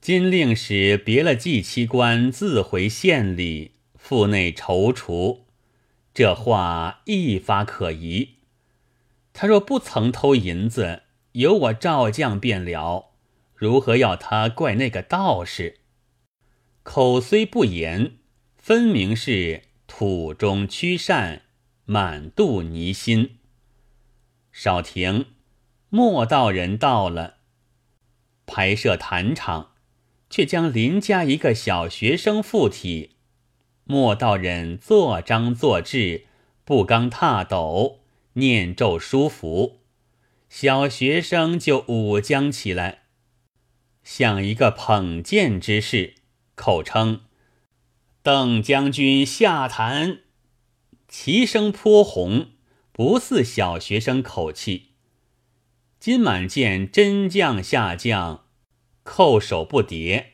金令使别了祭七官，自回县里，腹内踌躇。这话一发可疑。他若不曾偷银子，由我赵将便了，如何要他怪那个道士？口虽不言，分明是土中驱善，满肚泥心。少停，莫道人到了，排设坛场。却将邻家一个小学生附体，莫道人坐章坐制，不刚踏斗，念咒书符，小学生就舞将起来，像一个捧剑之士，口称邓将军下坛，其声颇红，不似小学生口气。金满见真将下将。叩首不迭，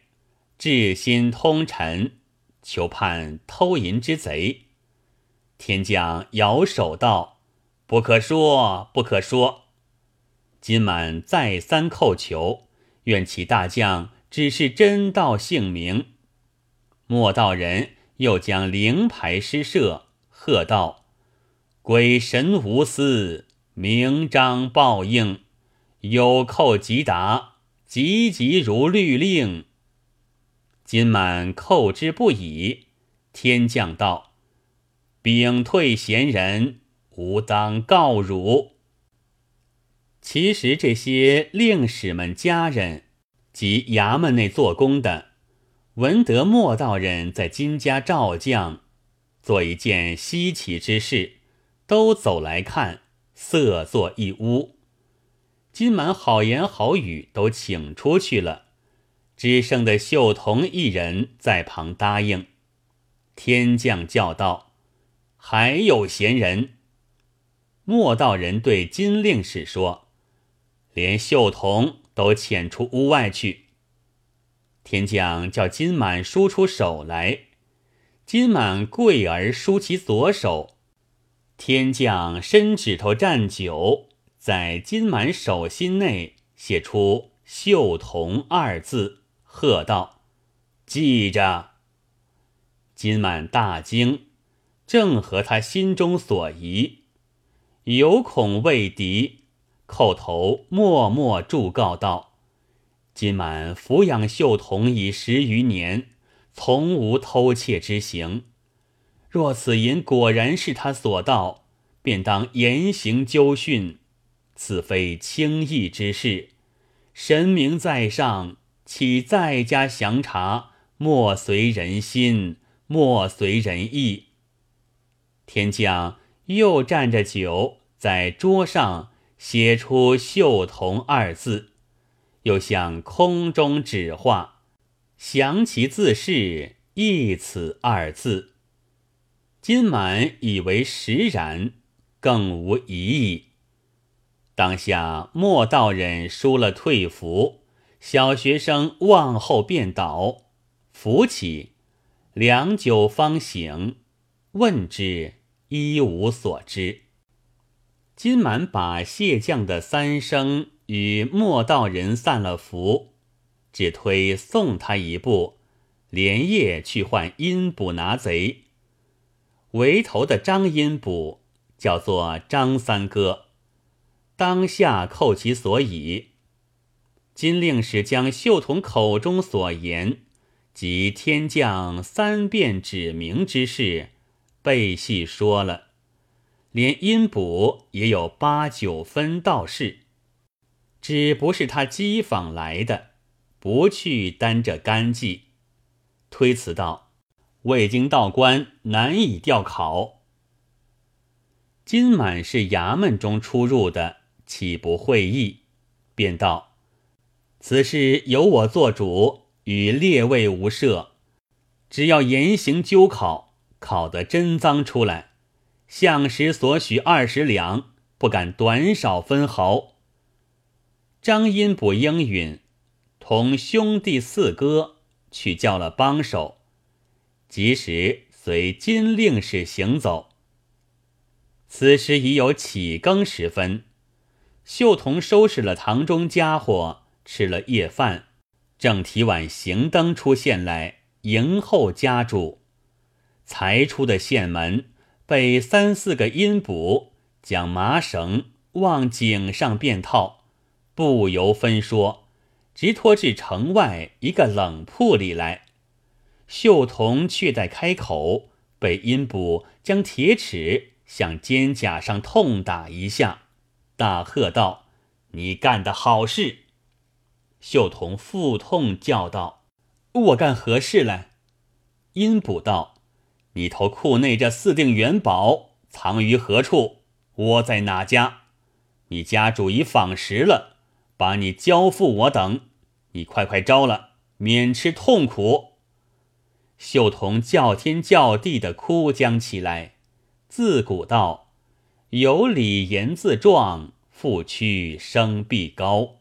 至心通陈，求判偷银之贼。天将摇手道：“不可说，不可说。”金满再三叩求，愿其大将只是真道姓名。莫道人又将灵牌施设，喝道：“鬼神无私，明章报应，有寇即答。”急急如律令，金满叩之不已。天将道：“禀退贤人，吾当告汝。”其实这些令史们家人及衙门内做工的，闻得莫道人在金家召将，做一件稀奇之事，都走来看，色作一屋。金满好言好语都请出去了，只剩的秀童一人在旁答应。天将叫道：“还有闲人。”莫道人对金令史说：“连秀童都遣出屋外去。”天将叫金满梳出手来，金满跪而梳其左手。天将伸指头蘸酒。在金满手心内写出“秀童”二字，喝道：“记着。”金满大惊，正合他心中所疑，有恐未敌，叩头默默祝告道：“金满抚养秀童已十余年，从无偷窃之行。若此银果然是他所盗，便当严刑纠训。”此非轻易之事，神明在上，岂在家详查？莫随人心，莫随人意。天将又蘸着酒，在桌上写出“秀童”二字，又向空中指画，详其字是“一此”二字。金满以为实然，更无疑义。当下莫道人输了退服，小学生望后便倒，扶起，良久方醒，问之一无所知。金满把谢将的三生与莫道人散了符，只推送他一步，连夜去换阴补拿贼。围头的张阴补叫做张三哥。当下扣其所以，金令使将秀童口中所言及天降三变指明之事背细说了，连阴补也有八九分道事，只不是他机访来的，不去担这干系。推辞道：“未经道官，难以调考。”金满是衙门中出入的。岂不会意？便道：“此事由我做主，与列位无涉。只要严刑纠考，考得真赃出来，相时所许二十两，不敢短少分毫。”张英不应允，同兄弟四哥去叫了帮手，及时随金令使行走。此时已有起更时分。秀童收拾了堂中家伙，吃了夜饭，正提碗行灯出现来迎候家主，才出的县门，被三四个阴捕将麻绳往颈上便套，不由分说，直拖至城外一个冷铺里来。秀童却待开口，被阴捕将铁尺向肩胛上痛打一下，大喝道：“你干的好事！”秀童腹痛叫道：“我干何事来？”阴补道：“你头库内这四锭元宝藏于何处？窝在哪家？你家主已访食了，把你交付我等。你快快招了，免吃痛苦。”秀童叫天叫地的哭将起来，自古道：“有理言自壮，复屈声必高。”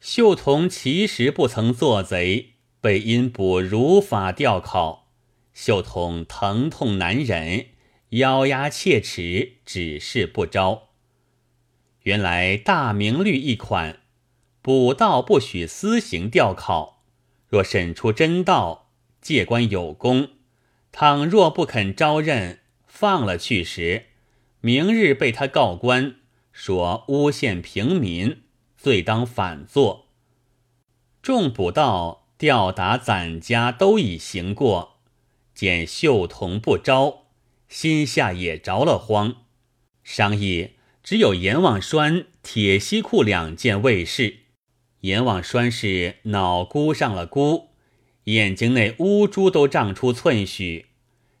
秀童其实不曾做贼，被因捕如法吊考。秀童疼痛难忍，咬牙切齿，只是不招。原来大明律一款，捕盗不许私刑吊考，若审出真盗，借官有功，倘若不肯招认，放了去时，明日被他告官，说诬陷平民。罪当反坐。众捕盗吊打攒家都已行过，见秀童不招，心下也着了慌。商议只有阎王栓、铁西裤两件卫士。阎王栓是脑箍上了箍，眼睛内乌珠都胀出寸许；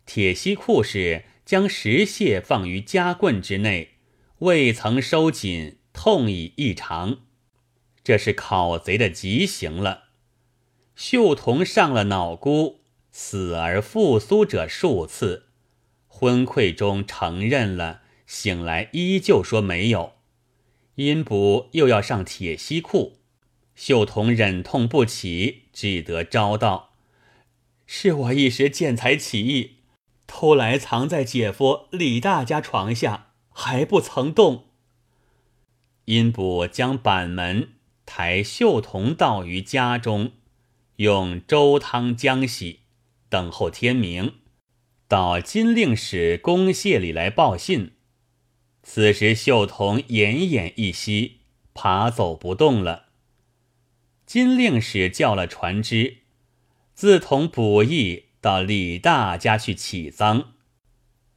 铁西裤是将石屑放于夹棍之内，未曾收紧，痛已异常。这是考贼的极刑了。秀童上了脑箍，死而复苏者数次，昏聩中承认了，醒来依旧说没有。阴补又要上铁西库，秀童忍痛不起，只得招道：“是我一时见财起意，偷来藏在姐夫李大家床下，还不曾动。”殷补将板门。抬秀童到于家中，用粥汤浆洗，等候天明，到金令使公谢里来报信。此时秀童奄奄一息，爬走不动了。金令使叫了船只，自同卜役到李大家去起丧。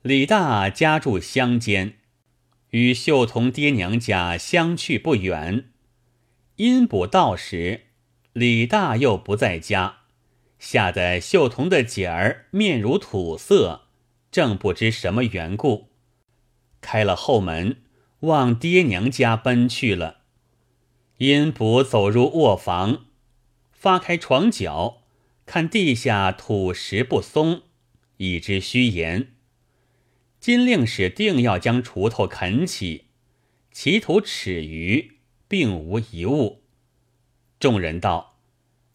李大家住乡间，与秀童爹娘家相去不远。阴补到时，李大又不在家，吓得秀童的姐儿面如土色，正不知什么缘故，开了后门，往爹娘家奔去了。阴补走入卧房，发开床脚，看地下土石不松，已知虚言。金令使定要将锄头啃起，其土尺余。并无一物。众人道：“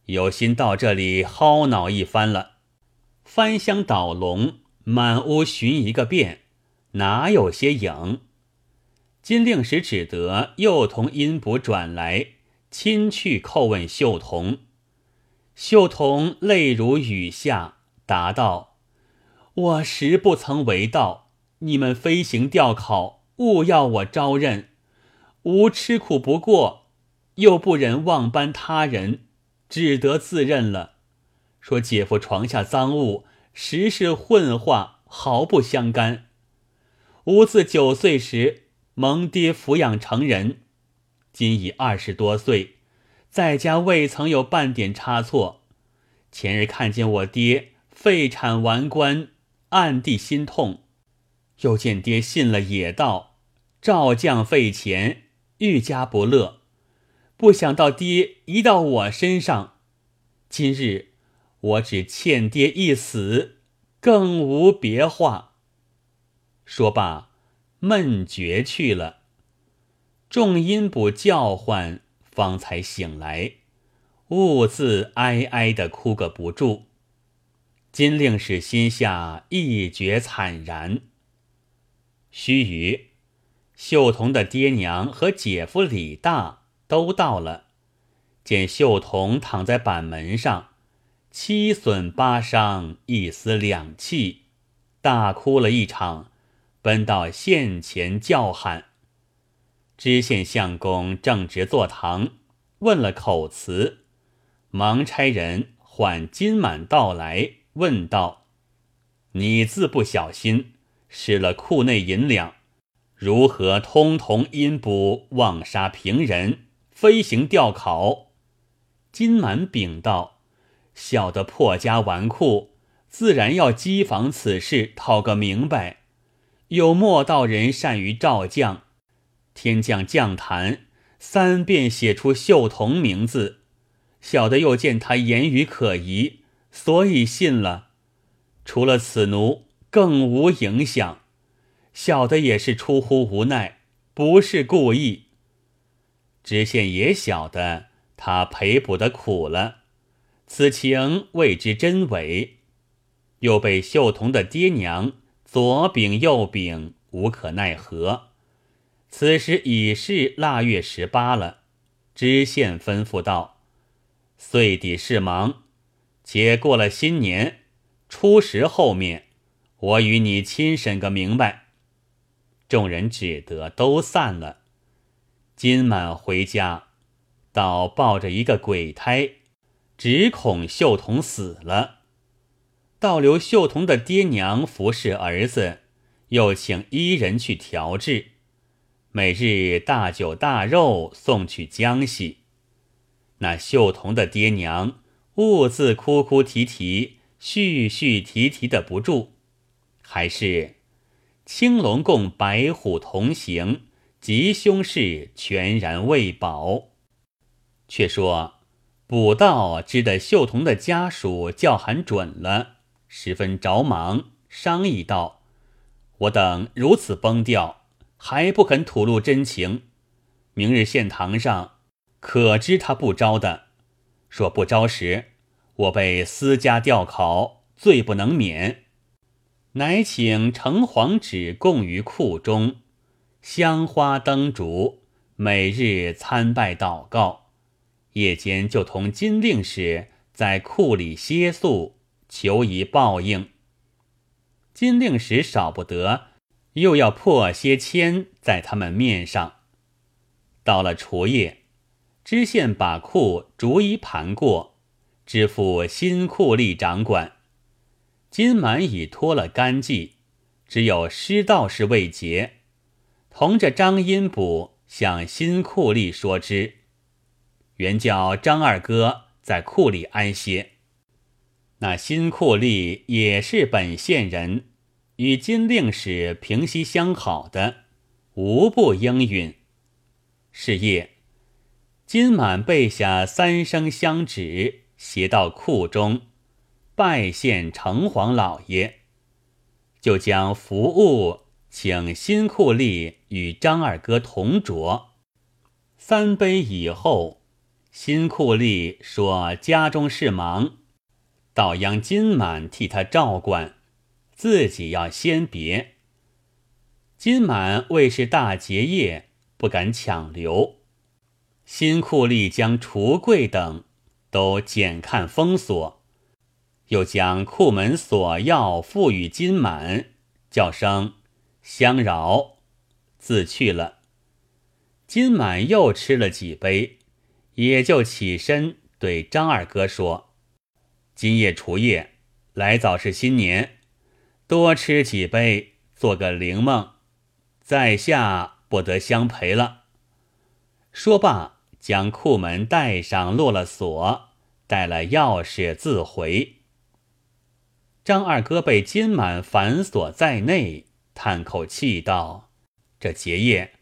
有心到这里薅恼一番了，翻箱倒笼，满屋寻一个遍，哪有些影？”金令使只得又同阴卜转来，亲去叩问秀童。秀童泪如雨下，答道：“我实不曾为盗，你们飞行吊考，勿要我招认。”吾吃苦不过，又不忍忘搬他人，只得自认了。说姐夫床下赃物，实是混话，毫不相干。吾自九岁时蒙爹抚养成人，今已二十多岁，在家未曾有半点差错。前日看见我爹废产完官，暗地心痛；又见爹信了野道，照将废钱。愈加不乐，不想到爹移到我身上。今日我只欠爹一死，更无别话。说罢，闷绝去了。众阴卜叫唤，方才醒来，兀自哀哀的哭个不住。金令使心下一觉惨然。须臾。秀童的爹娘和姐夫李大都到了，见秀童躺在板门上，七损八伤，一丝两气，大哭了一场，奔到县前叫喊。知县相公正值坐堂，问了口词，忙差人唤金满到来，问道：“你自不小心失了库内银两，如何通同阴卜妄杀平人，飞行吊考？”金满禀道：“小的破家纨绔，自然要机防此事，讨个明白。有莫道人善于照将，天降将坛，三遍写出秀童名字。小的又见他言语可疑，所以信了。除了此奴，更无影响。小的也是出乎无奈，不是故意。知县也晓得。”他赔补的苦了，此情未知真伪，又被秀童的爹娘左禀右禀，无可奈何。此时已是腊月十八了，知县吩咐道：“岁底事忙，且过了新年初十后面，我与你亲审个明白。”众人只得都散了。今满回家。倒抱着一个鬼胎，只恐秀童死了。倒留秀童的爹娘服侍儿子，又请医人去调治。每日大酒大肉送去江西。那秀童的爹娘兀自哭哭啼啼、絮絮啼啼的不住，还是青龙共白虎同行，吉凶事全然未保。却说卜道知得秀童的家属叫喊准了，十分着忙，商议道：“我等如此崩掉，还不肯吐露真情。明日县堂上可知他不招的？说不招时，我被私家吊考，罪不能免。乃请城隍纸供于库中，香花灯烛，每日参拜祷告。”夜间就同金令使在库里歇宿，求以报应。金令使少不得，又要破些铅在他们面上。到了除夜，知县把库逐一盘过，支付新库吏掌管。金满已脱了干系，只有失道士未结，同着张阴卜向新库吏说之。原叫张二哥在库里安歇，那新库吏也是本县人，与金令使平息相好的，无不应允。是夜，金满备下三生香纸，携到库中，拜献城隍老爷，就将服务请新库吏与张二哥同酌三杯以后。新库吏说：“家中事忙，倒央金满替他照管，自己要先别。”金满为是大结业，不敢强留。新库吏将橱柜等都检看封锁，又将库门锁钥付与金满，叫声相扰，自去了。金满又吃了几杯。也就起身对张二哥说：“今夜除夜，来早是新年，多吃几杯，做个灵梦，在下不得相陪了。”说罢，将库门带上，落了锁，带了钥匙自回。张二哥被金满反锁在内，叹口气道：“这结业，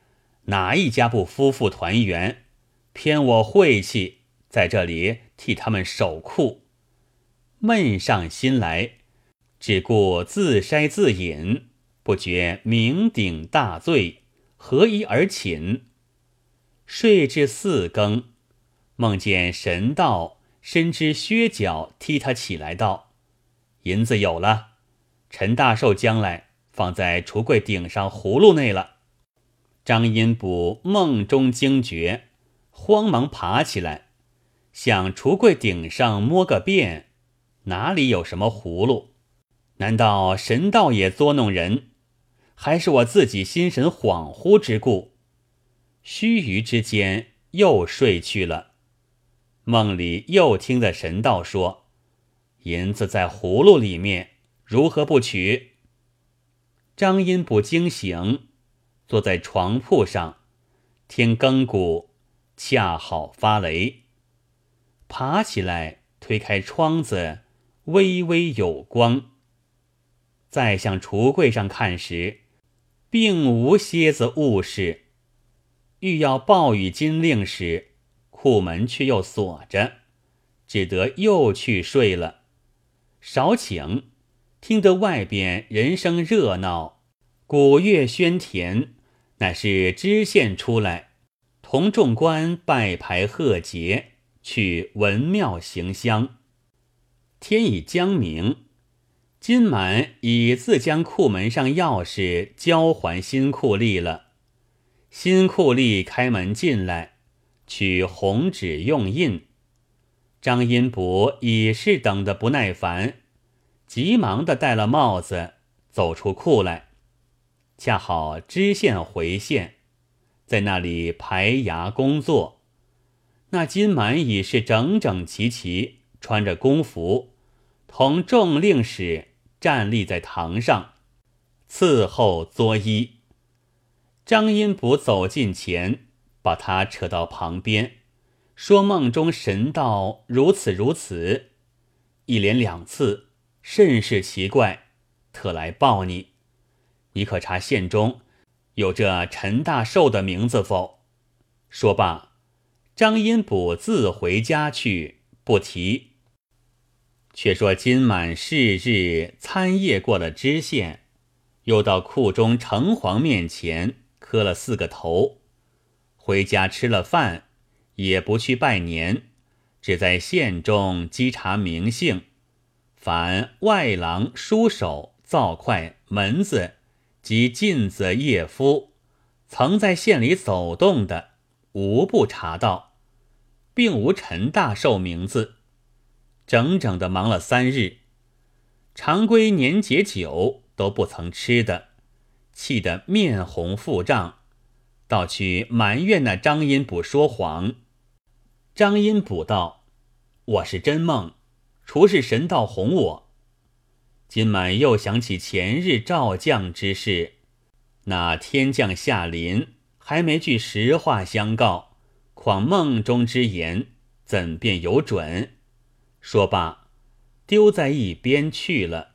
哪一家不夫妇团圆？”偏我晦气，在这里替他们守库，闷上心来，只顾自筛自饮，不觉酩酊大醉，合衣而寝，睡至四更，梦见神道伸只靴脚踢他起来，道：“银子有了，陈大寿将来放在橱柜顶上葫芦内了。”张阴卜梦中惊觉。慌忙爬起来，向橱柜顶上摸个遍，哪里有什么葫芦？难道神道也捉弄人？还是我自己心神恍惚之故？须臾之间又睡去了。梦里又听得神道说：“银子在葫芦里面，如何不取？”张阴不惊醒，坐在床铺上，听更鼓，恰好发雷。爬起来，推开窗子，微微有光。再向橱柜上看时，并无蝎子物事。欲要报与金令时，库门却又锁着，只得又去睡了。少请。听得外边人声热闹，鼓乐喧甜，乃是知县出来，同众官拜牌贺节，去文庙行香。天已将明，金满已自将库门上钥匙交还新库吏了。新库吏开门进来，取红纸用印。张阴伯已是等得不耐烦。急忙的戴了帽子，走出库来，恰好知县回县，在那里排牙工作。那金满已是整整齐齐，穿着公服，同众令使站立在堂上伺候作揖。张阴卜走近前，把他扯到旁边，说：“梦中神道如此如此，一连两次。”甚是奇怪，特来报你。你可查县中有这陈大寿的名字否？说罢，张阴卜自回家去，不提。却说今满是日参谒过了知县，又到库中城隍面前磕了四个头，回家吃了饭，也不去拜年，只在县中稽查名姓。凡外郎、书手、灶快、门子及进子、夜夫，曾在县里走动的，无不查到，并无陈大寿名字。整整的忙了三日，常规年节酒都不曾吃的，气得面红腹胀，倒去埋怨那张阴卜说谎。张阴卜道：“我是真梦。”除是神道哄我，今晚又想起前日召将之事，那天降下临，还没句实话相告，况梦中之言，怎便有准？说罢，丢在一边去了。